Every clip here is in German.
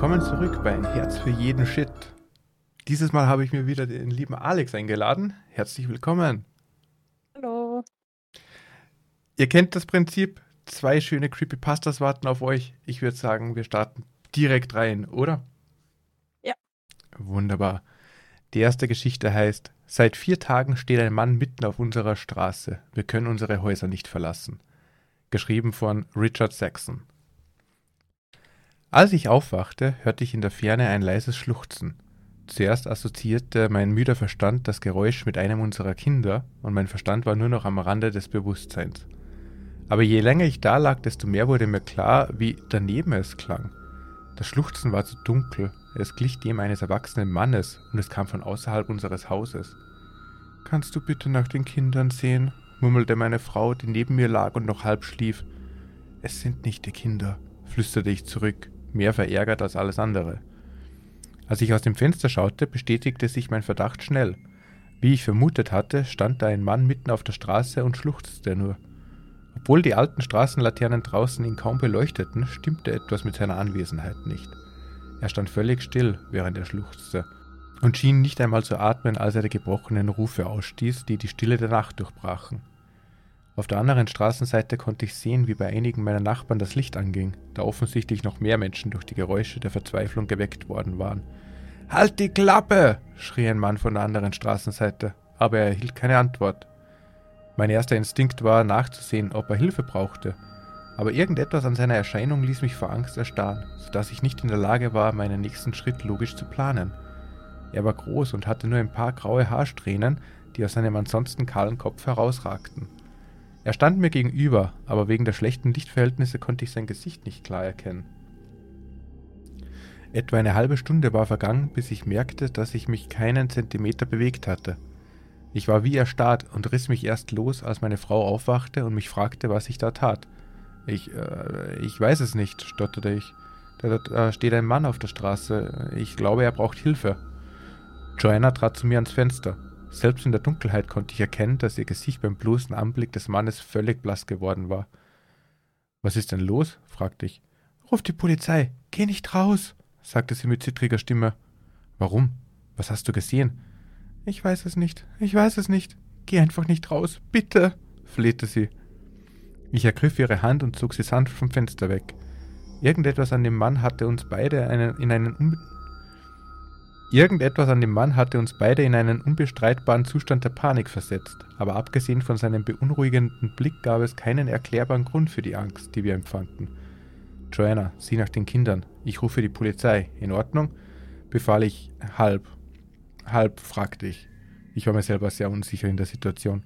willkommen zurück bei Ein Herz für jeden Shit. Dieses Mal habe ich mir wieder den lieben Alex eingeladen. Herzlich willkommen. Hallo. Ihr kennt das Prinzip. Zwei schöne Creepypastas warten auf euch. Ich würde sagen, wir starten direkt rein, oder? Ja. Wunderbar. Die erste Geschichte heißt: Seit vier Tagen steht ein Mann mitten auf unserer Straße. Wir können unsere Häuser nicht verlassen. Geschrieben von Richard Saxon. Als ich aufwachte, hörte ich in der Ferne ein leises Schluchzen. Zuerst assoziierte mein müder Verstand das Geräusch mit einem unserer Kinder, und mein Verstand war nur noch am Rande des Bewusstseins. Aber je länger ich da lag, desto mehr wurde mir klar, wie daneben es klang. Das Schluchzen war zu dunkel, es glich dem eines erwachsenen Mannes, und es kam von außerhalb unseres Hauses. Kannst du bitte nach den Kindern sehen? murmelte meine Frau, die neben mir lag und noch halb schlief. Es sind nicht die Kinder, flüsterte ich zurück, mehr verärgert als alles andere. Als ich aus dem Fenster schaute, bestätigte sich mein Verdacht schnell. Wie ich vermutet hatte, stand da ein Mann mitten auf der Straße und schluchzte nur. Obwohl die alten Straßenlaternen draußen ihn kaum beleuchteten, stimmte etwas mit seiner Anwesenheit nicht. Er stand völlig still, während er schluchzte, und schien nicht einmal zu atmen, als er die gebrochenen Rufe ausstieß, die die Stille der Nacht durchbrachen. Auf der anderen Straßenseite konnte ich sehen, wie bei einigen meiner Nachbarn das Licht anging, da offensichtlich noch mehr Menschen durch die Geräusche der Verzweiflung geweckt worden waren. Halt die Klappe! schrie ein Mann von der anderen Straßenseite, aber er erhielt keine Antwort. Mein erster Instinkt war, nachzusehen, ob er Hilfe brauchte, aber irgendetwas an seiner Erscheinung ließ mich vor Angst erstarren, sodass ich nicht in der Lage war, meinen nächsten Schritt logisch zu planen. Er war groß und hatte nur ein paar graue Haarsträhnen, die aus seinem ansonsten kahlen Kopf herausragten. Er stand mir gegenüber, aber wegen der schlechten Lichtverhältnisse konnte ich sein Gesicht nicht klar erkennen. Etwa eine halbe Stunde war vergangen, bis ich merkte, dass ich mich keinen Zentimeter bewegt hatte. Ich war wie erstarrt und riss mich erst los, als meine Frau aufwachte und mich fragte, was ich da tat. Ich, äh, ich weiß es nicht, stotterte ich. Da, da steht ein Mann auf der Straße. Ich glaube, er braucht Hilfe. Joanna trat zu mir ans Fenster. Selbst in der Dunkelheit konnte ich erkennen, dass ihr Gesicht beim bloßen Anblick des Mannes völlig blass geworden war. Was ist denn los? fragte ich. Ruf die Polizei. Geh nicht raus, sagte sie mit zittriger Stimme. Warum? Was hast du gesehen? Ich weiß es nicht. Ich weiß es nicht. Geh einfach nicht raus. Bitte, flehte sie. Ich ergriff ihre Hand und zog sie sanft vom Fenster weg. Irgendetwas an dem Mann hatte uns beide einen, in einen Irgendetwas an dem Mann hatte uns beide in einen unbestreitbaren Zustand der Panik versetzt, aber abgesehen von seinem beunruhigenden Blick gab es keinen erklärbaren Grund für die Angst, die wir empfanden. Joanna, sieh nach den Kindern. Ich rufe die Polizei. In Ordnung? befahl ich halb. Halb, fragte ich. Ich war mir selber sehr unsicher in der Situation.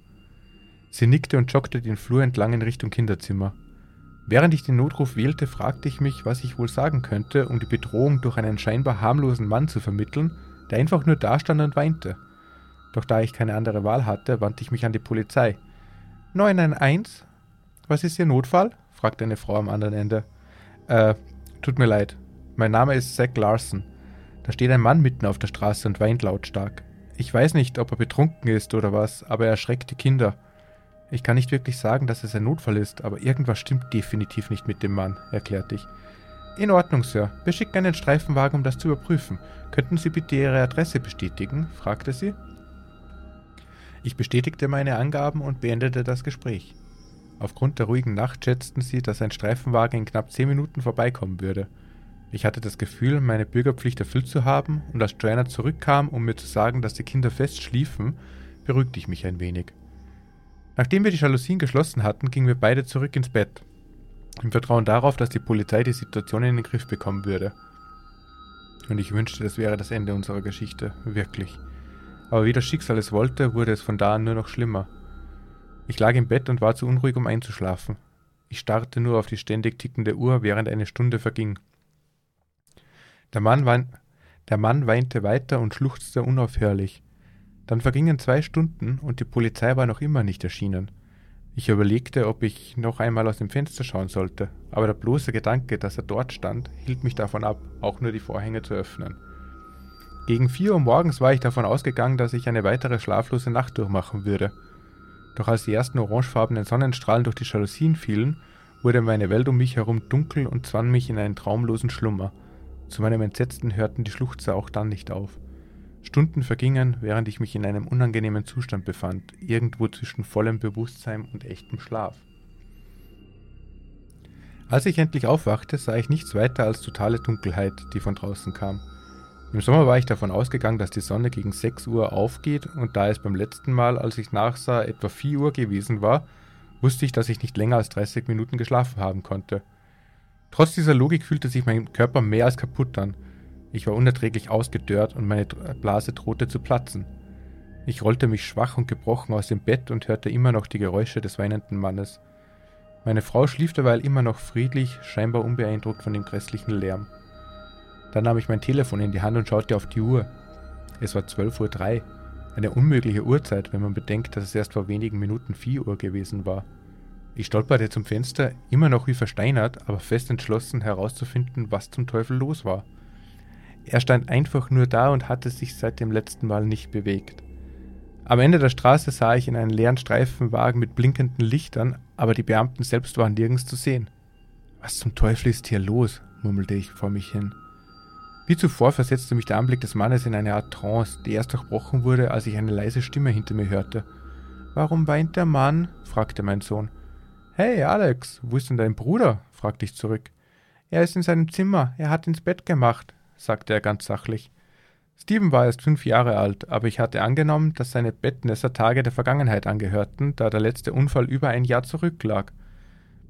Sie nickte und joggte den Flur entlang in Richtung Kinderzimmer. Während ich den Notruf wählte, fragte ich mich, was ich wohl sagen könnte, um die Bedrohung durch einen scheinbar harmlosen Mann zu vermitteln, der einfach nur dastand und weinte. Doch da ich keine andere Wahl hatte, wandte ich mich an die Polizei. 911? Was ist Ihr Notfall? fragte eine Frau am anderen Ende. Äh, tut mir leid. Mein Name ist Zack Larson. Da steht ein Mann mitten auf der Straße und weint lautstark. Ich weiß nicht, ob er betrunken ist oder was, aber er erschreckt die Kinder. Ich kann nicht wirklich sagen, dass es ein Notfall ist, aber irgendwas stimmt definitiv nicht mit dem Mann, erklärte ich. In Ordnung, Sir. Wir schicken einen Streifenwagen, um das zu überprüfen. Könnten Sie bitte Ihre Adresse bestätigen? fragte sie. Ich bestätigte meine Angaben und beendete das Gespräch. Aufgrund der ruhigen Nacht schätzten sie, dass ein Streifenwagen in knapp zehn Minuten vorbeikommen würde. Ich hatte das Gefühl, meine Bürgerpflicht erfüllt zu haben, und als Joanna zurückkam, um mir zu sagen, dass die Kinder fest schliefen, beruhigte ich mich ein wenig. Nachdem wir die Jalousien geschlossen hatten, gingen wir beide zurück ins Bett, im Vertrauen darauf, dass die Polizei die Situation in den Griff bekommen würde. Und ich wünschte, das wäre das Ende unserer Geschichte, wirklich. Aber wie das Schicksal es wollte, wurde es von da an nur noch schlimmer. Ich lag im Bett und war zu unruhig, um einzuschlafen. Ich starrte nur auf die ständig tickende Uhr, während eine Stunde verging. Der Mann, wein der Mann weinte weiter und schluchzte unaufhörlich. Dann vergingen zwei Stunden und die Polizei war noch immer nicht erschienen. Ich überlegte, ob ich noch einmal aus dem Fenster schauen sollte, aber der bloße Gedanke, dass er dort stand, hielt mich davon ab, auch nur die Vorhänge zu öffnen. Gegen vier Uhr morgens war ich davon ausgegangen, dass ich eine weitere schlaflose Nacht durchmachen würde. Doch als die ersten orangefarbenen Sonnenstrahlen durch die Jalousien fielen, wurde meine Welt um mich herum dunkel und zwang mich in einen traumlosen Schlummer. Zu meinem Entsetzen hörten die Schluchzer auch dann nicht auf. Stunden vergingen, während ich mich in einem unangenehmen Zustand befand, irgendwo zwischen vollem Bewusstsein und echtem Schlaf. Als ich endlich aufwachte, sah ich nichts weiter als totale Dunkelheit, die von draußen kam. Im Sommer war ich davon ausgegangen, dass die Sonne gegen 6 Uhr aufgeht und da es beim letzten Mal, als ich nachsah, etwa 4 Uhr gewesen war, wusste ich, dass ich nicht länger als 30 Minuten geschlafen haben konnte. Trotz dieser Logik fühlte sich mein Körper mehr als kaputt an. Ich war unerträglich ausgedörrt und meine Blase drohte zu platzen. Ich rollte mich schwach und gebrochen aus dem Bett und hörte immer noch die Geräusche des weinenden Mannes. Meine Frau schlief derweil immer noch friedlich, scheinbar unbeeindruckt von dem grässlichen Lärm. Dann nahm ich mein Telefon in die Hand und schaute auf die Uhr. Es war 12.03 Uhr, eine unmögliche Uhrzeit, wenn man bedenkt, dass es erst vor wenigen Minuten 4 Uhr gewesen war. Ich stolperte zum Fenster, immer noch wie versteinert, aber fest entschlossen herauszufinden, was zum Teufel los war. Er stand einfach nur da und hatte sich seit dem letzten Mal nicht bewegt. Am Ende der Straße sah ich in einen leeren Streifenwagen mit blinkenden Lichtern, aber die Beamten selbst waren nirgends zu sehen. Was zum Teufel ist hier los? murmelte ich vor mich hin. Wie zuvor versetzte mich der Anblick des Mannes in eine Art Trance, die erst durchbrochen wurde, als ich eine leise Stimme hinter mir hörte. Warum weint der Mann? fragte mein Sohn. Hey, Alex, wo ist denn dein Bruder? fragte ich zurück. Er ist in seinem Zimmer, er hat ins Bett gemacht, sagte er ganz sachlich. Steven war erst fünf Jahre alt, aber ich hatte angenommen, dass seine Bettnässer Tage der Vergangenheit angehörten, da der letzte Unfall über ein Jahr zurücklag.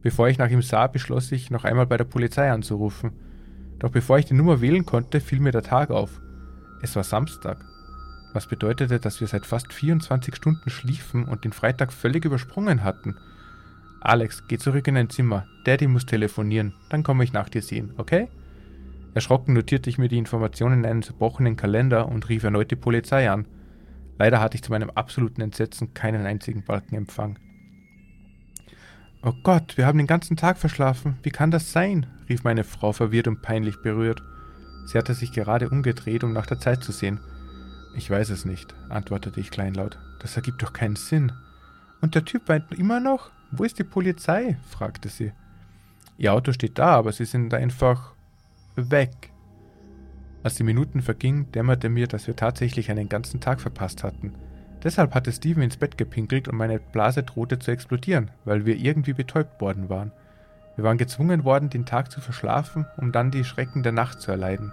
Bevor ich nach ihm sah, beschloss ich, noch einmal bei der Polizei anzurufen. Doch bevor ich die Nummer wählen konnte, fiel mir der Tag auf. Es war Samstag, was bedeutete, dass wir seit fast 24 Stunden schliefen und den Freitag völlig übersprungen hatten. Alex, geh zurück in dein Zimmer. Daddy muss telefonieren, dann komme ich nach dir sehen, okay? Erschrocken notierte ich mir die Informationen in einen zerbrochenen Kalender und rief erneut die Polizei an. Leider hatte ich zu meinem absoluten Entsetzen keinen einzigen Balkenempfang. Oh Gott, wir haben den ganzen Tag verschlafen. Wie kann das sein? rief meine Frau verwirrt und peinlich berührt. Sie hatte sich gerade umgedreht, um nach der Zeit zu sehen. Ich weiß es nicht, antwortete ich kleinlaut. Das ergibt doch keinen Sinn. Und der Typ weint immer noch? Wo ist die Polizei? fragte sie. Ihr Auto steht da, aber sie sind einfach weg. Als die Minuten vergingen, dämmerte mir, dass wir tatsächlich einen ganzen Tag verpasst hatten. Deshalb hatte Steven ins Bett gepinkelt und meine Blase drohte zu explodieren, weil wir irgendwie betäubt worden waren. Wir waren gezwungen worden, den Tag zu verschlafen, um dann die Schrecken der Nacht zu erleiden.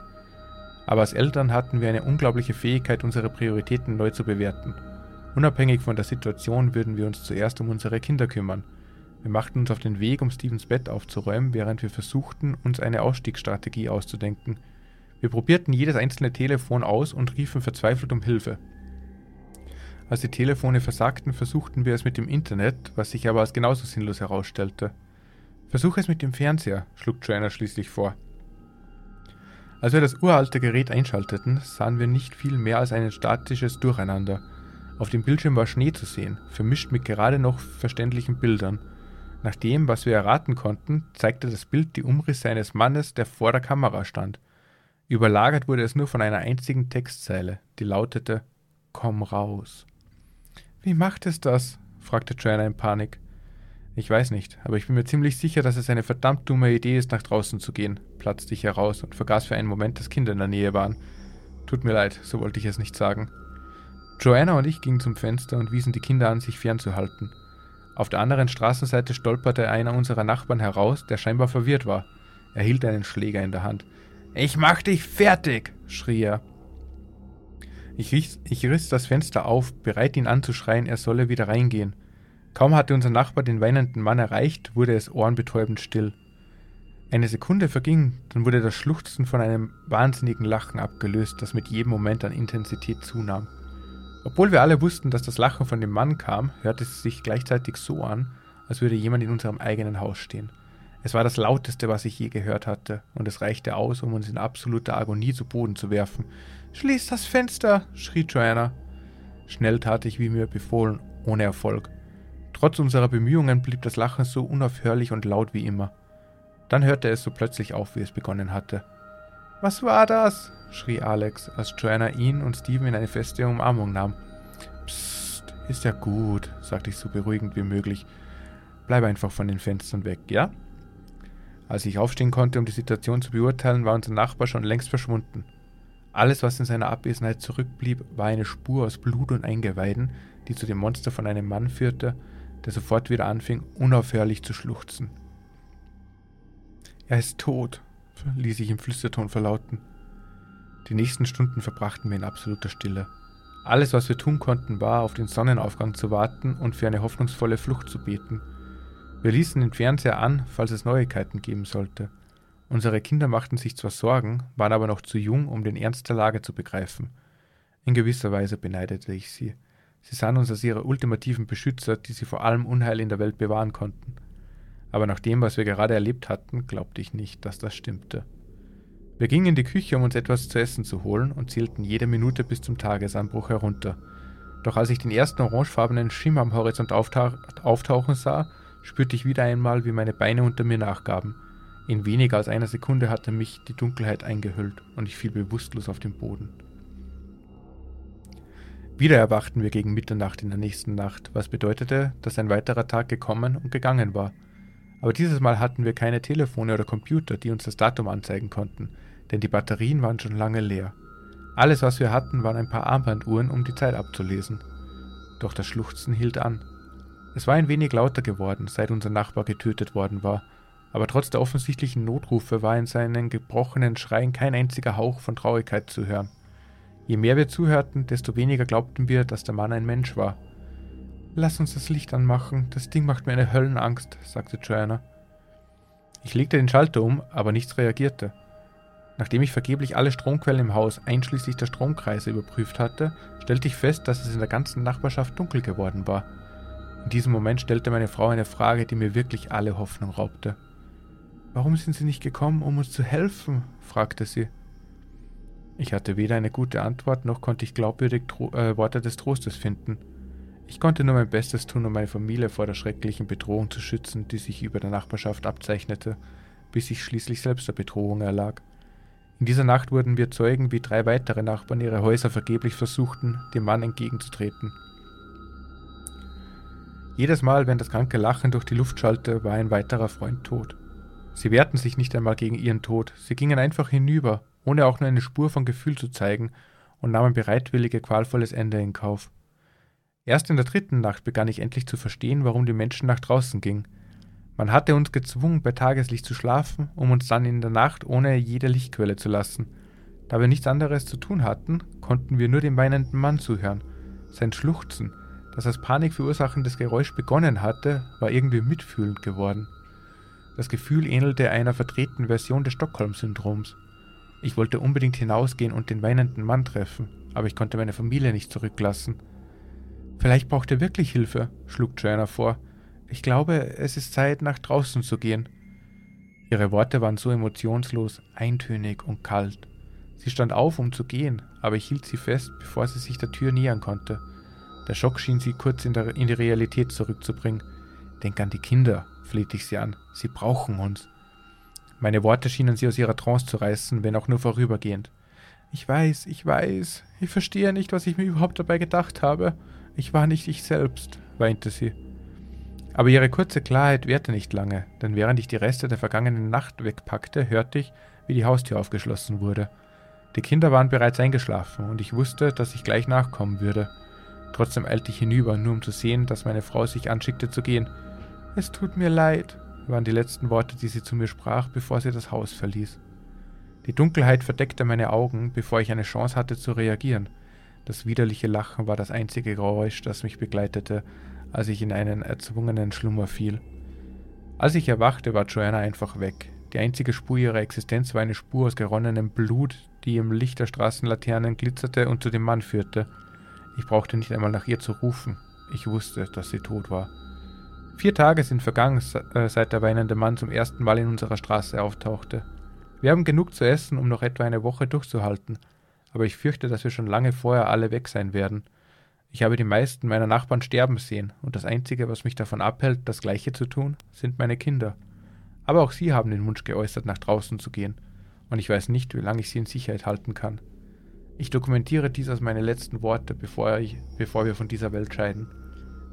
Aber als Eltern hatten wir eine unglaubliche Fähigkeit, unsere Prioritäten neu zu bewerten. Unabhängig von der Situation würden wir uns zuerst um unsere Kinder kümmern – wir machten uns auf den Weg, um Stevens Bett aufzuräumen, während wir versuchten, uns eine Ausstiegsstrategie auszudenken. Wir probierten jedes einzelne Telefon aus und riefen verzweifelt um Hilfe. Als die Telefone versagten, versuchten wir es mit dem Internet, was sich aber als genauso sinnlos herausstellte. Versuche es mit dem Fernseher, schlug Joanna schließlich vor. Als wir das uralte Gerät einschalteten, sahen wir nicht viel mehr als ein statisches Durcheinander. Auf dem Bildschirm war Schnee zu sehen, vermischt mit gerade noch verständlichen Bildern. Nach dem, was wir erraten konnten, zeigte das Bild die Umrisse eines Mannes, der vor der Kamera stand. Überlagert wurde es nur von einer einzigen Textzeile, die lautete Komm raus. Wie macht es das? fragte Joanna in Panik. Ich weiß nicht, aber ich bin mir ziemlich sicher, dass es eine verdammt dumme Idee ist, nach draußen zu gehen, platzte ich heraus und vergaß für einen Moment, dass Kinder in der Nähe waren. Tut mir leid, so wollte ich es nicht sagen. Joanna und ich gingen zum Fenster und wiesen die Kinder an, sich fernzuhalten. Auf der anderen Straßenseite stolperte einer unserer Nachbarn heraus, der scheinbar verwirrt war. Er hielt einen Schläger in der Hand. Ich mach dich fertig! schrie er. Ich riss, ich riss das Fenster auf, bereit ihn anzuschreien, er solle wieder reingehen. Kaum hatte unser Nachbar den weinenden Mann erreicht, wurde es ohrenbetäubend still. Eine Sekunde verging, dann wurde das Schluchzen von einem wahnsinnigen Lachen abgelöst, das mit jedem Moment an Intensität zunahm. Obwohl wir alle wussten, dass das Lachen von dem Mann kam, hörte es sich gleichzeitig so an, als würde jemand in unserem eigenen Haus stehen. Es war das lauteste, was ich je gehört hatte, und es reichte aus, um uns in absoluter Agonie zu Boden zu werfen. Schließ das Fenster! schrie Joanna. Schnell tat ich, wie mir befohlen, ohne Erfolg. Trotz unserer Bemühungen blieb das Lachen so unaufhörlich und laut wie immer. Dann hörte es so plötzlich auf, wie es begonnen hatte. Was war das? Schrie Alex, als Joanna ihn und Steven in eine feste Umarmung nahm. Psst, ist ja gut, sagte ich so beruhigend wie möglich. Bleib einfach von den Fenstern weg, ja? Als ich aufstehen konnte, um die Situation zu beurteilen, war unser Nachbar schon längst verschwunden. Alles, was in seiner Abwesenheit zurückblieb, war eine Spur aus Blut und Eingeweiden, die zu dem Monster von einem Mann führte, der sofort wieder anfing, unaufhörlich zu schluchzen. Er ist tot, ließ ich im Flüsterton verlauten. Die nächsten Stunden verbrachten wir in absoluter Stille. Alles, was wir tun konnten, war, auf den Sonnenaufgang zu warten und für eine hoffnungsvolle Flucht zu beten. Wir ließen den Fernseher an, falls es Neuigkeiten geben sollte. Unsere Kinder machten sich zwar Sorgen, waren aber noch zu jung, um den Ernst der Lage zu begreifen. In gewisser Weise beneidete ich sie. Sie sahen uns als ihre ultimativen Beschützer, die sie vor allem Unheil in der Welt bewahren konnten. Aber nach dem, was wir gerade erlebt hatten, glaubte ich nicht, dass das stimmte. Wir gingen in die Küche, um uns etwas zu essen zu holen und zählten jede Minute bis zum Tagesanbruch herunter. Doch als ich den ersten orangefarbenen Schimmer am Horizont auftauchen sah, spürte ich wieder einmal, wie meine Beine unter mir nachgaben – in weniger als einer Sekunde hatte mich die Dunkelheit eingehüllt und ich fiel bewusstlos auf den Boden. Wieder erwachten wir gegen Mitternacht in der nächsten Nacht, was bedeutete, dass ein weiterer Tag gekommen und gegangen war. Aber dieses Mal hatten wir keine Telefone oder Computer, die uns das Datum anzeigen konnten, denn die Batterien waren schon lange leer. Alles, was wir hatten, waren ein paar Armbanduhren, um die Zeit abzulesen. Doch das Schluchzen hielt an. Es war ein wenig lauter geworden, seit unser Nachbar getötet worden war, aber trotz der offensichtlichen Notrufe war in seinen gebrochenen Schreien kein einziger Hauch von Traurigkeit zu hören. Je mehr wir zuhörten, desto weniger glaubten wir, dass der Mann ein Mensch war. Lass uns das Licht anmachen, das Ding macht mir eine Höllenangst, sagte Joanna. Ich legte den Schalter um, aber nichts reagierte. Nachdem ich vergeblich alle Stromquellen im Haus, einschließlich der Stromkreise, überprüft hatte, stellte ich fest, dass es in der ganzen Nachbarschaft dunkel geworden war. In diesem Moment stellte meine Frau eine Frage, die mir wirklich alle Hoffnung raubte. Warum sind Sie nicht gekommen, um uns zu helfen? fragte sie. Ich hatte weder eine gute Antwort, noch konnte ich glaubwürdig Tro äh, Worte des Trostes finden. Ich konnte nur mein Bestes tun, um meine Familie vor der schrecklichen Bedrohung zu schützen, die sich über der Nachbarschaft abzeichnete, bis ich schließlich selbst der Bedrohung erlag. In dieser Nacht wurden wir Zeugen, wie drei weitere Nachbarn ihre Häuser vergeblich versuchten, dem Mann entgegenzutreten. Jedes Mal, wenn das kranke Lachen durch die Luft schallte, war ein weiterer Freund tot. Sie wehrten sich nicht einmal gegen ihren Tod, sie gingen einfach hinüber, ohne auch nur eine Spur von Gefühl zu zeigen, und nahmen bereitwillig ihr qualvolles Ende in Kauf. Erst in der dritten Nacht begann ich endlich zu verstehen, warum die Menschen nach draußen gingen. Man hatte uns gezwungen, bei Tageslicht zu schlafen, um uns dann in der Nacht ohne jede Lichtquelle zu lassen. Da wir nichts anderes zu tun hatten, konnten wir nur dem weinenden Mann zuhören. Sein Schluchzen, das als Panik verursachendes Geräusch begonnen hatte, war irgendwie mitfühlend geworden. Das Gefühl ähnelte einer verdrehten Version des Stockholm-Syndroms. Ich wollte unbedingt hinausgehen und den weinenden Mann treffen, aber ich konnte meine Familie nicht zurücklassen. Vielleicht braucht er wirklich Hilfe, schlug Joanna vor. Ich glaube, es ist Zeit, nach draußen zu gehen. Ihre Worte waren so emotionslos, eintönig und kalt. Sie stand auf, um zu gehen, aber ich hielt sie fest, bevor sie sich der Tür nähern konnte. Der Schock schien sie kurz in, der, in die Realität zurückzubringen. Denk an die Kinder, flehte ich sie an. Sie brauchen uns. Meine Worte schienen sie aus ihrer Trance zu reißen, wenn auch nur vorübergehend. Ich weiß, ich weiß. Ich verstehe nicht, was ich mir überhaupt dabei gedacht habe. Ich war nicht ich selbst, weinte sie. Aber ihre kurze Klarheit währte nicht lange, denn während ich die Reste der vergangenen Nacht wegpackte, hörte ich, wie die Haustür aufgeschlossen wurde. Die Kinder waren bereits eingeschlafen und ich wusste, dass ich gleich nachkommen würde. Trotzdem eilte ich hinüber, nur um zu sehen, dass meine Frau sich anschickte zu gehen. Es tut mir leid, waren die letzten Worte, die sie zu mir sprach, bevor sie das Haus verließ. Die Dunkelheit verdeckte meine Augen, bevor ich eine Chance hatte zu reagieren. Das widerliche Lachen war das einzige Geräusch, das mich begleitete, als ich in einen erzwungenen Schlummer fiel. Als ich erwachte, war Joanna einfach weg. Die einzige Spur ihrer Existenz war eine Spur aus geronnenem Blut, die im Licht der Straßenlaternen glitzerte und zu dem Mann führte. Ich brauchte nicht einmal nach ihr zu rufen. Ich wusste, dass sie tot war. Vier Tage sind vergangen, äh, seit der weinende Mann zum ersten Mal in unserer Straße auftauchte. Wir haben genug zu essen, um noch etwa eine Woche durchzuhalten, aber ich fürchte, dass wir schon lange vorher alle weg sein werden. Ich habe die meisten meiner Nachbarn sterben sehen, und das Einzige, was mich davon abhält, das Gleiche zu tun, sind meine Kinder. Aber auch sie haben den Wunsch geäußert, nach draußen zu gehen, und ich weiß nicht, wie lange ich sie in Sicherheit halten kann. Ich dokumentiere dies als meine letzten Worte, bevor, ich, bevor wir von dieser Welt scheiden.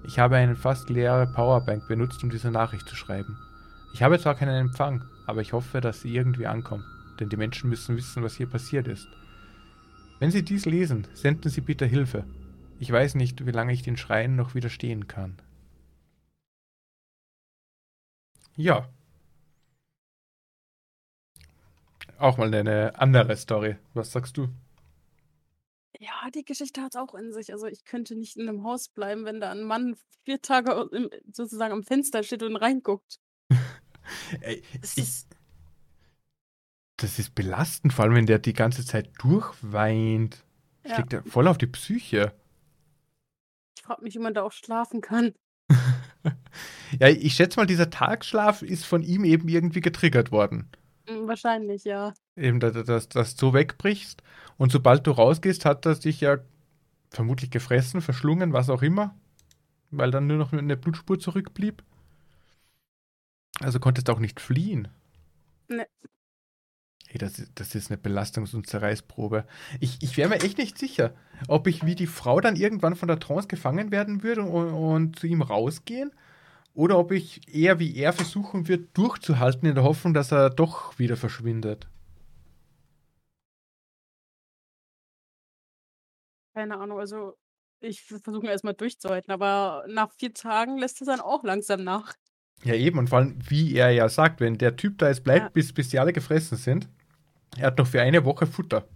Ich habe eine fast leere Powerbank benutzt, um diese Nachricht zu schreiben. Ich habe zwar keinen Empfang, aber ich hoffe, dass sie irgendwie ankommt, denn die Menschen müssen wissen, was hier passiert ist. Wenn Sie dies lesen, senden Sie bitte Hilfe. Ich weiß nicht, wie lange ich den Schreien noch widerstehen kann. Ja. Auch mal eine andere Story. Was sagst du? Ja, die Geschichte hat es auch in sich. Also ich könnte nicht in einem Haus bleiben, wenn da ein Mann vier Tage im, sozusagen am Fenster steht und reinguckt. Ey, das, ich, ist das ist belastend, vor allem wenn der die ganze Zeit durchweint. Ja. Schlägt er voll auf die Psyche. Ich frage mich, wie man da auch schlafen kann. ja, ich schätze mal, dieser Tagschlaf ist von ihm eben irgendwie getriggert worden. Mm, wahrscheinlich, ja. Eben, dass, dass, dass du wegbrichst und sobald du rausgehst, hat er sich ja vermutlich gefressen, verschlungen, was auch immer, weil dann nur noch eine Blutspur zurückblieb. Also konntest du auch nicht fliehen. Nee. Hey, das, das ist eine Belastungs- und Zerreißprobe. Ich, ich wäre mir echt nicht sicher, ob ich wie die Frau dann irgendwann von der Trance gefangen werden würde und, und zu ihm rausgehen oder ob ich eher wie er versuchen würde, durchzuhalten in der Hoffnung, dass er doch wieder verschwindet. Keine Ahnung, also ich versuche erstmal durchzuhalten, aber nach vier Tagen lässt es dann auch langsam nach. Ja, eben, und vor allem, wie er ja sagt, wenn der Typ da jetzt bleibt, ja. bis, bis die alle gefressen sind, er hat noch für eine Woche Futter.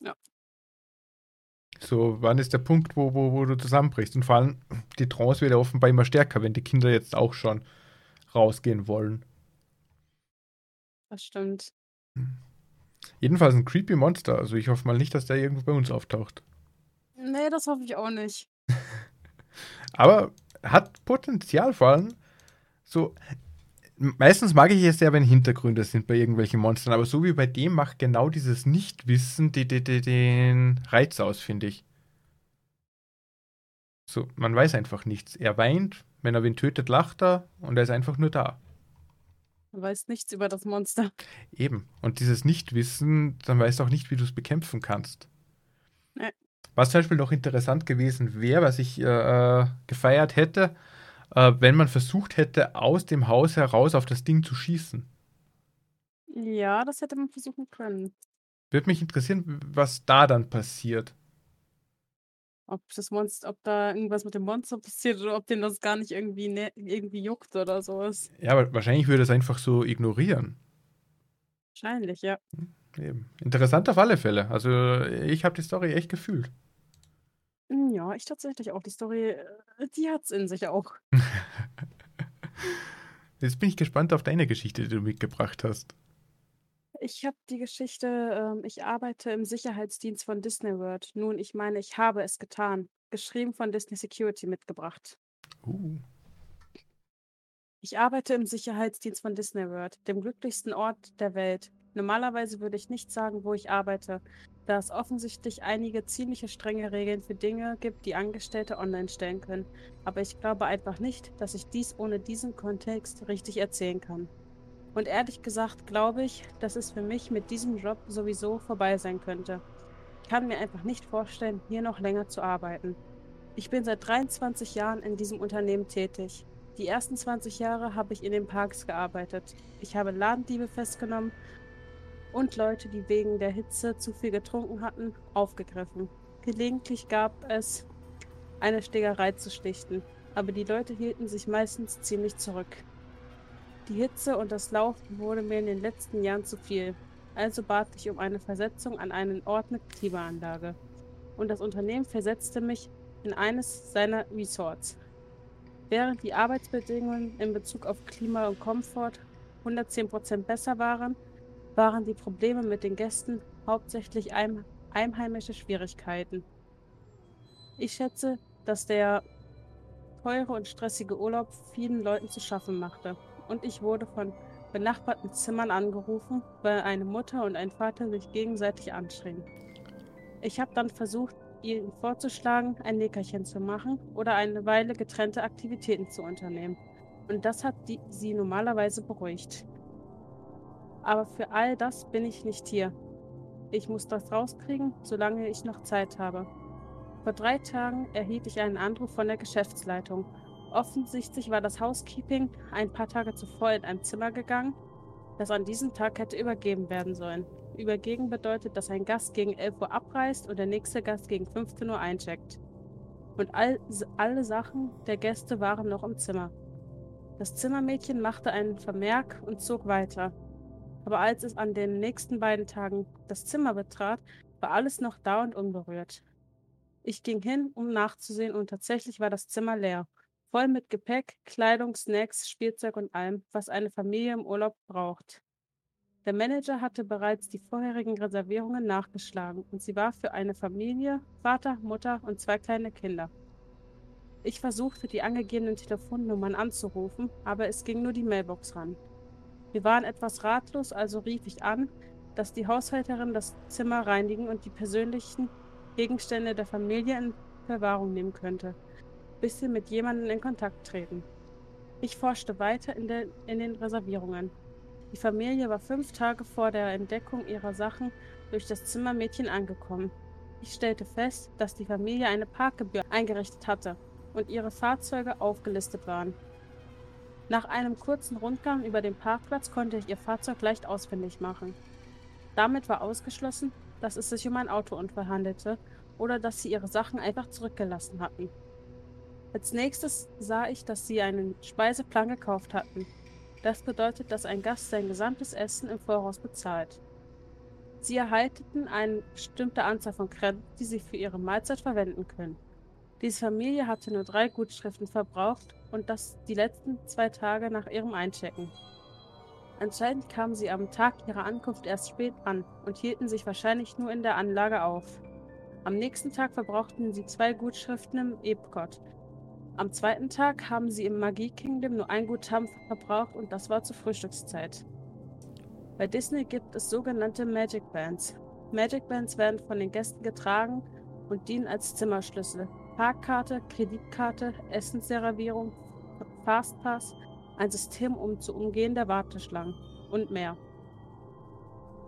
Ja. So, wann ist der Punkt, wo, wo, wo du zusammenbrichst? Und vor allem, die Trance wird ja offenbar immer stärker, wenn die Kinder jetzt auch schon rausgehen wollen. Das stimmt. Jedenfalls ein creepy Monster. Also ich hoffe mal nicht, dass der irgendwo bei uns auftaucht. Nee, das hoffe ich auch nicht. Aber hat Potenzial vor allem. So, meistens mag ich es ja, wenn Hintergründe sind bei irgendwelchen Monstern, aber so wie bei dem macht genau dieses Nichtwissen die, die, die, den Reiz aus, finde ich. So, man weiß einfach nichts. Er weint, wenn er wen tötet, lacht er und er ist einfach nur da. Man weiß nichts über das Monster. Eben. Und dieses Nichtwissen, dann weißt du auch nicht, wie du es bekämpfen kannst. Was zum Beispiel noch interessant gewesen wäre, was ich äh, äh gefeiert hätte, äh, wenn man versucht hätte, aus dem Haus heraus auf das Ding zu schießen. Ja, das hätte man versuchen können. Würde mich interessieren, was da dann passiert. Ob das Monster, ob da irgendwas mit dem Monster passiert oder ob den das gar nicht irgendwie, ne, irgendwie juckt oder sowas. Ja, aber wahrscheinlich würde es einfach so ignorieren. Wahrscheinlich, ja. Hm, eben. Interessant auf alle Fälle. Also ich habe die Story echt gefühlt. Hm, ja, ich tatsächlich auch. Die Story, äh, die hat's in sich auch. Jetzt bin ich gespannt auf deine Geschichte, die du mitgebracht hast. Ich habe die Geschichte, ähm, ich arbeite im Sicherheitsdienst von Disney World. Nun, ich meine, ich habe es getan. Geschrieben von Disney Security mitgebracht. Uh. Ich arbeite im Sicherheitsdienst von Disney World, dem glücklichsten Ort der Welt. Normalerweise würde ich nicht sagen, wo ich arbeite, da es offensichtlich einige ziemlich strenge Regeln für Dinge gibt, die Angestellte online stellen können. Aber ich glaube einfach nicht, dass ich dies ohne diesen Kontext richtig erzählen kann. Und ehrlich gesagt glaube ich, dass es für mich mit diesem Job sowieso vorbei sein könnte. Ich kann mir einfach nicht vorstellen, hier noch länger zu arbeiten. Ich bin seit 23 Jahren in diesem Unternehmen tätig. Die ersten 20 Jahre habe ich in den Parks gearbeitet. Ich habe Ladendiebe festgenommen und Leute, die wegen der Hitze zu viel getrunken hatten, aufgegriffen. Gelegentlich gab es eine Stegerei zu schlichten, aber die Leute hielten sich meistens ziemlich zurück. Die Hitze und das Laufen wurde mir in den letzten Jahren zu viel, also bat ich um eine Versetzung an einen Ort mit Klimaanlage. Und das Unternehmen versetzte mich in eines seiner Resorts. Während die Arbeitsbedingungen in Bezug auf Klima und Komfort 110% besser waren, waren die Probleme mit den Gästen hauptsächlich ein einheimische Schwierigkeiten. Ich schätze, dass der teure und stressige Urlaub vielen Leuten zu schaffen machte. Und ich wurde von benachbarten Zimmern angerufen, weil eine Mutter und ein Vater sich gegenseitig anschrien. Ich habe dann versucht, ihnen vorzuschlagen, ein Nickerchen zu machen oder eine Weile getrennte Aktivitäten zu unternehmen. Und das hat die, sie normalerweise beruhigt. Aber für all das bin ich nicht hier. Ich muss das rauskriegen, solange ich noch Zeit habe. Vor drei Tagen erhielt ich einen Anruf von der Geschäftsleitung, Offensichtlich war das Housekeeping ein paar Tage zuvor in ein Zimmer gegangen, das an diesem Tag hätte übergeben werden sollen. Übergeben bedeutet, dass ein Gast gegen 11 Uhr abreist und der nächste Gast gegen 15 Uhr eincheckt. Und all, alle Sachen der Gäste waren noch im Zimmer. Das Zimmermädchen machte einen Vermerk und zog weiter. Aber als es an den nächsten beiden Tagen das Zimmer betrat, war alles noch da und unberührt. Ich ging hin, um nachzusehen, und tatsächlich war das Zimmer leer, voll mit Gepäck, Kleidung, Snacks, Spielzeug und allem, was eine Familie im Urlaub braucht. Der Manager hatte bereits die vorherigen Reservierungen nachgeschlagen und sie war für eine Familie, Vater, Mutter und zwei kleine Kinder. Ich versuchte, die angegebenen Telefonnummern anzurufen, aber es ging nur die Mailbox ran. Wir waren etwas ratlos, also rief ich an, dass die Haushälterin das Zimmer reinigen und die persönlichen Gegenstände der Familie in Verwahrung nehmen könnte, bis sie mit jemandem in Kontakt treten. Ich forschte weiter in, de, in den Reservierungen. Die Familie war fünf Tage vor der Entdeckung ihrer Sachen durch das Zimmermädchen angekommen. Ich stellte fest, dass die Familie eine Parkgebühr eingerichtet hatte und ihre Fahrzeuge aufgelistet waren. Nach einem kurzen Rundgang über den Parkplatz konnte ich ihr Fahrzeug leicht ausfindig machen. Damit war ausgeschlossen, dass es sich um ein Autounfall handelte oder dass sie ihre Sachen einfach zurückgelassen hatten. Als nächstes sah ich, dass sie einen Speiseplan gekauft hatten, das bedeutet, dass ein Gast sein gesamtes Essen im Voraus bezahlt. Sie erhalten eine bestimmte Anzahl von Credits, die sie für ihre Mahlzeit verwenden können. Diese Familie hatte nur drei Gutschriften verbraucht und das die letzten zwei Tage nach ihrem Einchecken. Anscheinend kamen sie am Tag ihrer Ankunft erst spät an und hielten sich wahrscheinlich nur in der Anlage auf. Am nächsten Tag verbrauchten sie zwei Gutschriften im Epcot, am zweiten Tag haben sie im Magie Kingdom nur ein Guthaben verbraucht und das war zur Frühstückszeit. Bei Disney gibt es sogenannte Magic Bands. Magic Bands werden von den Gästen getragen und dienen als Zimmerschlüssel. Parkkarte, Kreditkarte, Essensreservierung, Fastpass, ein System, um zu umgehen der Warteschlangen und mehr.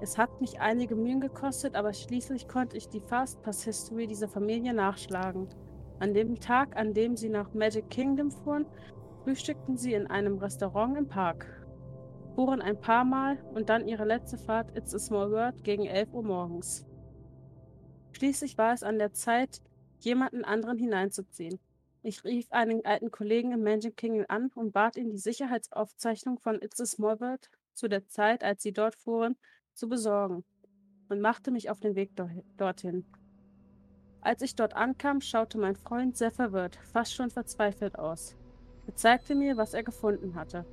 Es hat mich einige Mühen gekostet, aber schließlich konnte ich die Fastpass-History dieser Familie nachschlagen. An dem Tag, an dem sie nach Magic Kingdom fuhren, frühstückten sie in einem Restaurant im Park, fuhren ein paar Mal und dann ihre letzte Fahrt It's a Small World gegen 11 Uhr morgens. Schließlich war es an der Zeit, jemanden anderen hineinzuziehen. Ich rief einen alten Kollegen im Magic Kingdom an und bat ihn, die Sicherheitsaufzeichnung von It's a Small World zu der Zeit, als sie dort fuhren, zu besorgen und machte mich auf den Weg dorthin. Als ich dort ankam, schaute mein Freund sehr verwirrt, fast schon verzweifelt aus. Er zeigte mir, was er gefunden hatte.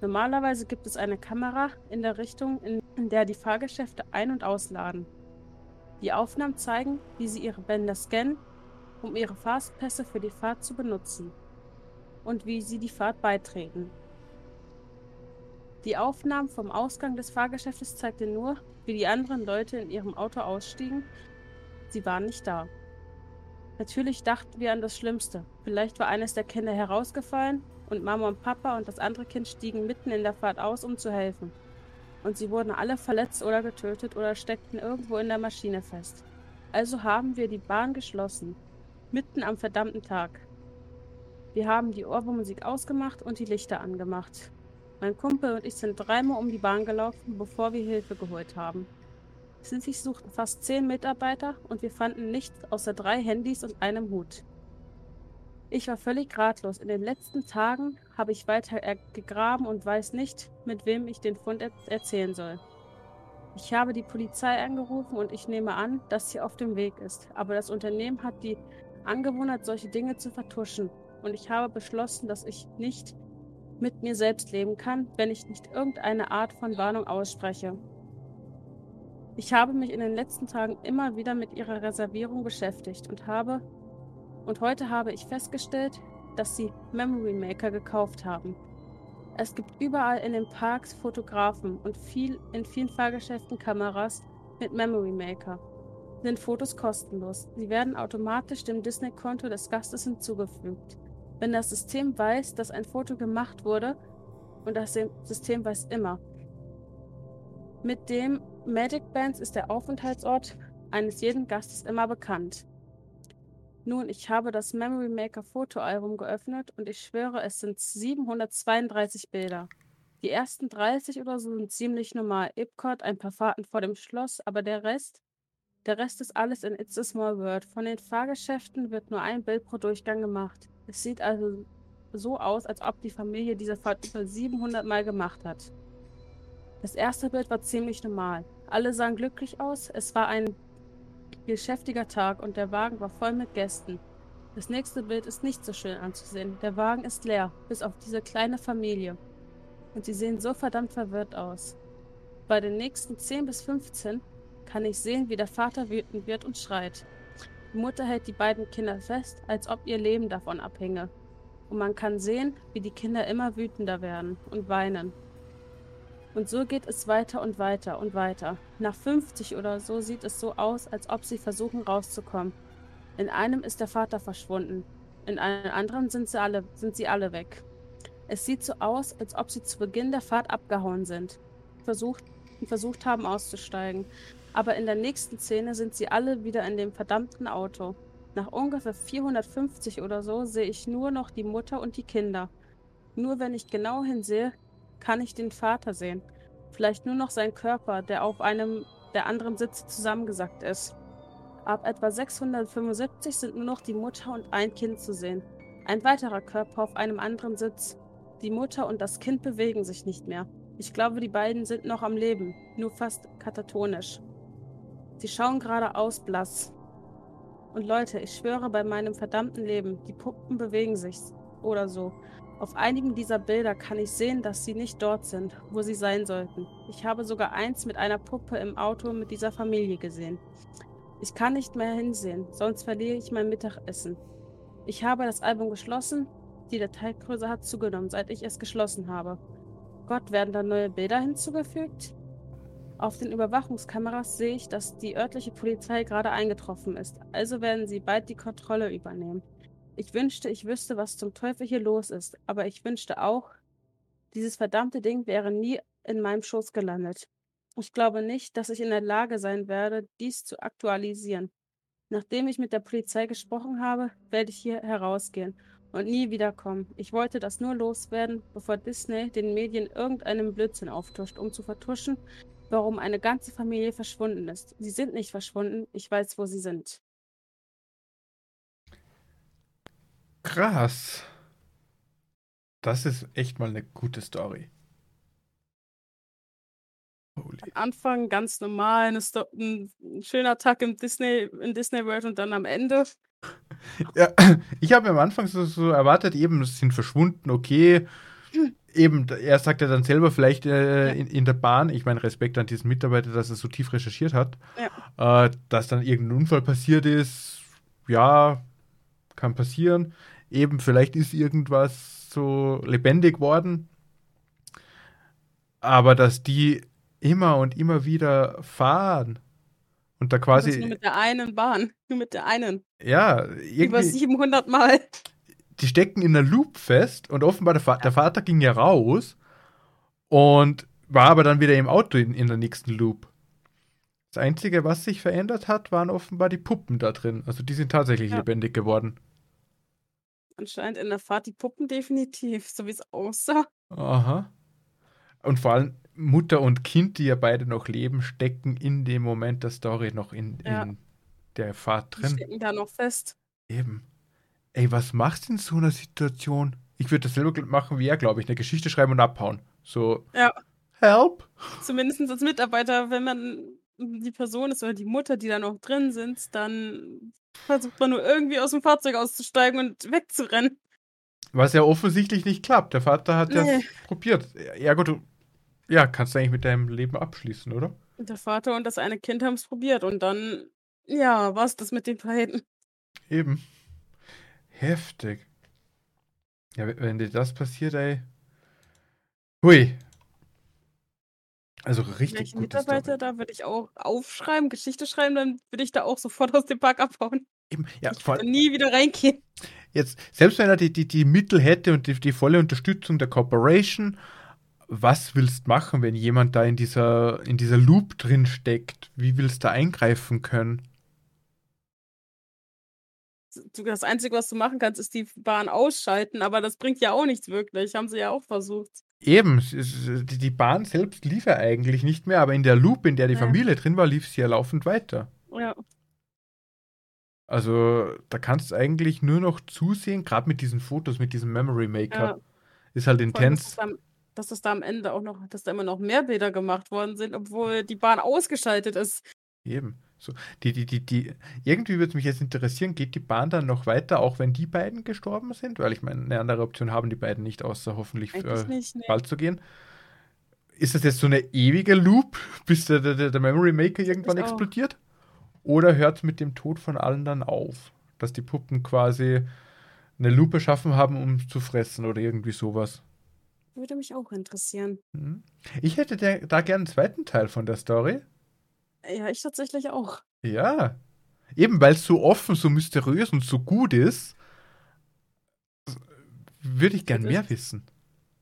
Normalerweise gibt es eine Kamera in der Richtung, in der die Fahrgeschäfte ein- und ausladen. Die Aufnahmen zeigen, wie sie ihre Bänder scannen, um ihre Fastpässe für die Fahrt zu benutzen und wie sie die Fahrt beitreten. Die Aufnahmen vom Ausgang des Fahrgeschäftes zeigten nur, wie die anderen Leute in ihrem Auto ausstiegen. Sie waren nicht da. Natürlich dachten wir an das Schlimmste. Vielleicht war eines der Kinder herausgefallen und Mama und Papa und das andere Kind stiegen mitten in der Fahrt aus, um zu helfen. Und sie wurden alle verletzt oder getötet oder steckten irgendwo in der Maschine fest. Also haben wir die Bahn geschlossen. Mitten am verdammten Tag. Wir haben die Ohrwurmmusik ausgemacht und die Lichter angemacht. Mein Kumpel und ich sind dreimal um die Bahn gelaufen, bevor wir Hilfe geholt haben. Schließlich suchten fast zehn Mitarbeiter und wir fanden nichts außer drei Handys und einem Hut. Ich war völlig ratlos. In den letzten Tagen habe ich weiter gegraben und weiß nicht, mit wem ich den Fund er erzählen soll. Ich habe die Polizei angerufen und ich nehme an, dass sie auf dem Weg ist. Aber das Unternehmen hat die Angewohnheit, solche Dinge zu vertuschen. Und ich habe beschlossen, dass ich nicht mit mir selbst leben kann, wenn ich nicht irgendeine Art von Warnung ausspreche. Ich habe mich in den letzten Tagen immer wieder mit ihrer Reservierung beschäftigt und habe und heute habe ich festgestellt, dass sie Memory Maker gekauft haben. Es gibt überall in den Parks Fotografen und viel, in vielen Fahrgeschäften Kameras mit Memory Maker. Sind Fotos kostenlos. Sie werden automatisch dem Disney-Konto des Gastes hinzugefügt. Wenn das System weiß, dass ein Foto gemacht wurde, und das System weiß immer, mit dem Magic Bands ist der Aufenthaltsort eines jeden Gastes immer bekannt. Nun, ich habe das Memory Maker Fotoalbum geöffnet und ich schwöre, es sind 732 Bilder. Die ersten 30 oder so sind ziemlich normal. Epcot, ein paar Fahrten vor dem Schloss, aber der Rest, der Rest ist alles in It's a Small World. Von den Fahrgeschäften wird nur ein Bild pro Durchgang gemacht. Es sieht also so aus, als ob die Familie diese Fahrt über 700 Mal gemacht hat. Das erste Bild war ziemlich normal. Alle sahen glücklich aus. Es war ein geschäftiger Tag und der Wagen war voll mit Gästen. Das nächste Bild ist nicht so schön anzusehen. Der Wagen ist leer, bis auf diese kleine Familie. Und sie sehen so verdammt verwirrt aus. Bei den nächsten 10 bis 15 kann ich sehen, wie der Vater wütend wird und schreit. Die Mutter hält die beiden Kinder fest, als ob ihr Leben davon abhinge. Und man kann sehen, wie die Kinder immer wütender werden und weinen. Und so geht es weiter und weiter und weiter. Nach 50 oder so sieht es so aus, als ob sie versuchen rauszukommen. In einem ist der Vater verschwunden, in einem anderen sind sie alle, sind sie alle weg. Es sieht so aus, als ob sie zu Beginn der Fahrt abgehauen sind, versucht, versucht haben auszusteigen. Aber in der nächsten Szene sind sie alle wieder in dem verdammten Auto. Nach ungefähr 450 oder so sehe ich nur noch die Mutter und die Kinder. Nur wenn ich genau hinsehe, kann ich den Vater sehen. Vielleicht nur noch sein Körper, der auf einem der anderen Sitze zusammengesackt ist. Ab etwa 675 sind nur noch die Mutter und ein Kind zu sehen. Ein weiterer Körper auf einem anderen Sitz. Die Mutter und das Kind bewegen sich nicht mehr. Ich glaube, die beiden sind noch am Leben, nur fast katatonisch. Sie schauen geradeaus blass. Und Leute, ich schwöre bei meinem verdammten Leben, die Puppen bewegen sich oder so. Auf einigen dieser Bilder kann ich sehen, dass sie nicht dort sind, wo sie sein sollten. Ich habe sogar eins mit einer Puppe im Auto mit dieser Familie gesehen. Ich kann nicht mehr hinsehen, sonst verliere ich mein Mittagessen. Ich habe das Album geschlossen, die Dateigröße hat zugenommen, seit ich es geschlossen habe. Gott, werden da neue Bilder hinzugefügt? Auf den Überwachungskameras sehe ich, dass die örtliche Polizei gerade eingetroffen ist, also werden sie bald die Kontrolle übernehmen. Ich wünschte, ich wüsste, was zum Teufel hier los ist, aber ich wünschte auch, dieses verdammte Ding wäre nie in meinem Schoß gelandet. Ich glaube nicht, dass ich in der Lage sein werde, dies zu aktualisieren. Nachdem ich mit der Polizei gesprochen habe, werde ich hier herausgehen und nie wiederkommen. Ich wollte das nur loswerden, bevor Disney den Medien irgendeinen Blödsinn auftuscht, um zu vertuschen, warum eine ganze Familie verschwunden ist. Sie sind nicht verschwunden, ich weiß, wo sie sind. Krass. Das ist echt mal eine gute Story. Holy. Anfang ganz normal, Sto ein schöner Tag im Disney, in Disney World und dann am Ende. Ja, ich habe am Anfang so, so erwartet, eben, sie sind verschwunden, okay. Eben, er sagt ja dann selber vielleicht äh, ja. in, in, der Bahn, ich meine, Respekt an diesen Mitarbeiter, dass er so tief recherchiert hat, ja. äh, dass dann irgendein Unfall passiert ist, ja, kann passieren eben vielleicht ist irgendwas so lebendig worden, aber dass die immer und immer wieder fahren und da quasi. Nur mit der einen Bahn, nur mit der einen. Ja, irgendwie. Über 700 Mal. Die stecken in der Loop fest und offenbar der, Va der Vater ging ja raus und war aber dann wieder im Auto in, in der nächsten Loop. Das Einzige, was sich verändert hat, waren offenbar die Puppen da drin. Also die sind tatsächlich ja. lebendig geworden. Anscheinend in der Fahrt die Puppen definitiv, so wie es aussah. Aha. Und vor allem Mutter und Kind, die ja beide noch leben, stecken in dem Moment der Story noch in, ja. in der Fahrt drin. Die stecken da noch fest. Eben. Ey, was machst du in so einer Situation? Ich würde das selber machen wie er, glaube ich. Eine Geschichte schreiben und abhauen. So. Ja. Help. Zumindest als Mitarbeiter, wenn man die Person ist oder die Mutter, die da noch drin sind, dann versucht man nur irgendwie aus dem Fahrzeug auszusteigen und wegzurennen. Was ja offensichtlich nicht klappt. Der Vater hat nee. ja probiert. Ja gut, du ja, kannst du eigentlich mit deinem Leben abschließen, oder? Der Vater und das eine Kind haben es probiert und dann, ja, was das mit den beiden? Eben. Heftig. Ja, wenn dir das passiert, ey. Hui, also richtig Welche Mitarbeiter, da würde ich auch aufschreiben, Geschichte schreiben, dann würde ich da auch sofort aus dem Park abhauen. Eben, ja, ich würde nie wieder reingehen. Jetzt, selbst wenn er die, die, die Mittel hätte und die, die volle Unterstützung der Corporation, was willst du machen, wenn jemand da in dieser, in dieser Loop drin steckt? Wie willst du da eingreifen können? Das Einzige, was du machen kannst, ist die Bahn ausschalten, aber das bringt ja auch nichts wirklich. Haben sie ja auch versucht. Eben, die Bahn selbst lief ja eigentlich nicht mehr, aber in der Loop, in der die Ja. Familie drin war, lief sie ja laufend weiter. Ja. Also da kannst du eigentlich nur noch zusehen, gerade mit diesen Fotos, mit diesem Memory Maker. ja. Ist halt dass, intens. am, dass es da am Ende auch noch, dass da immer noch mehr Bilder gemacht worden sind, obwohl die Bahn ausgeschaltet ist. Eben. So, die, die, die, die, irgendwie würde es mich jetzt interessieren, geht die Bahn dann noch weiter, auch wenn die beiden gestorben sind? Weil ich meine, eine andere Option haben die beiden nicht, außer hoffentlich äh, nicht, nee. bald zu gehen. Ist das jetzt so eine ewige Loop, bis der, der, der Memory Maker irgendwann Ich auch. explodiert? Oder hört es mit dem Tod von allen dann auf? Dass die Puppen quasi eine Loop erschaffen haben, um zu fressen oder irgendwie sowas. Würde mich auch interessieren. Hm? Ich hätte da gern einen zweiten Teil von der Story. Ja, ich tatsächlich auch. Ja. Eben weil es so offen, so mysteriös und so gut ist, würde ich gern mehr ist- wissen.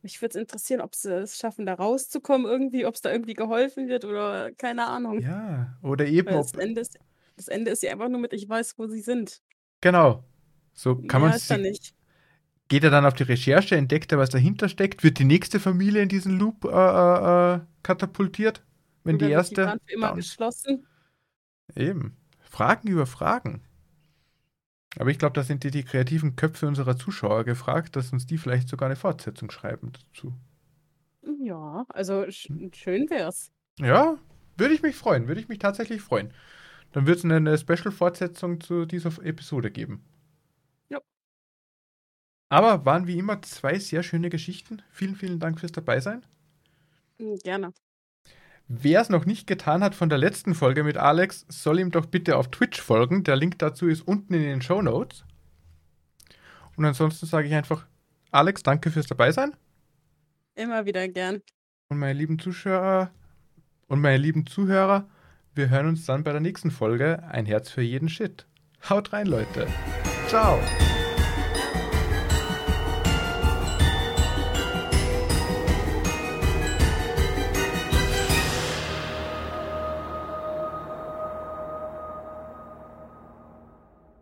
Mich würde es interessieren, ob sie es schaffen, da rauszukommen irgendwie, ob es da irgendwie geholfen wird oder keine Ahnung. Ja. Oder eben, Weil ob, das Ende, ist, das Ende ist ja einfach nur mit, ich weiß, wo sie sind. genau. So kann man sie, nicht. geht er dann auf die Recherche, entdeckt er, was dahinter steckt, wird die nächste Familie in diesen Loop äh, äh, äh, katapultiert, wenn die erste. Bahn für immer down- geschlossen. Eben. Fragen über Fragen. Aber ich glaube, da sind die, die kreativen Köpfe unserer Zuschauer gefragt, dass uns die vielleicht sogar eine Fortsetzung schreiben dazu. Ja, also sch schön wär's. Ja, würde ich mich freuen, würde ich mich tatsächlich freuen. Dann wird es eine, eine Special-Fortsetzung zu dieser Episode geben. Ja. Aber waren wie immer zwei sehr schöne Geschichten. Vielen, vielen Dank fürs Dabeisein. Gerne. Wer es noch nicht getan hat von der letzten Folge mit Alex, soll ihm doch bitte auf Twitch folgen. Der Link dazu ist unten in den Show Notes. Und ansonsten sage ich einfach, Alex, danke fürs Dabeisein. Immer wieder gern. Und meine lieben Zuschauer und meine lieben Zuhörer, wir hören uns dann bei der nächsten Folge. Ein Herz für jeden Shit. Haut rein, Leute. Ciao.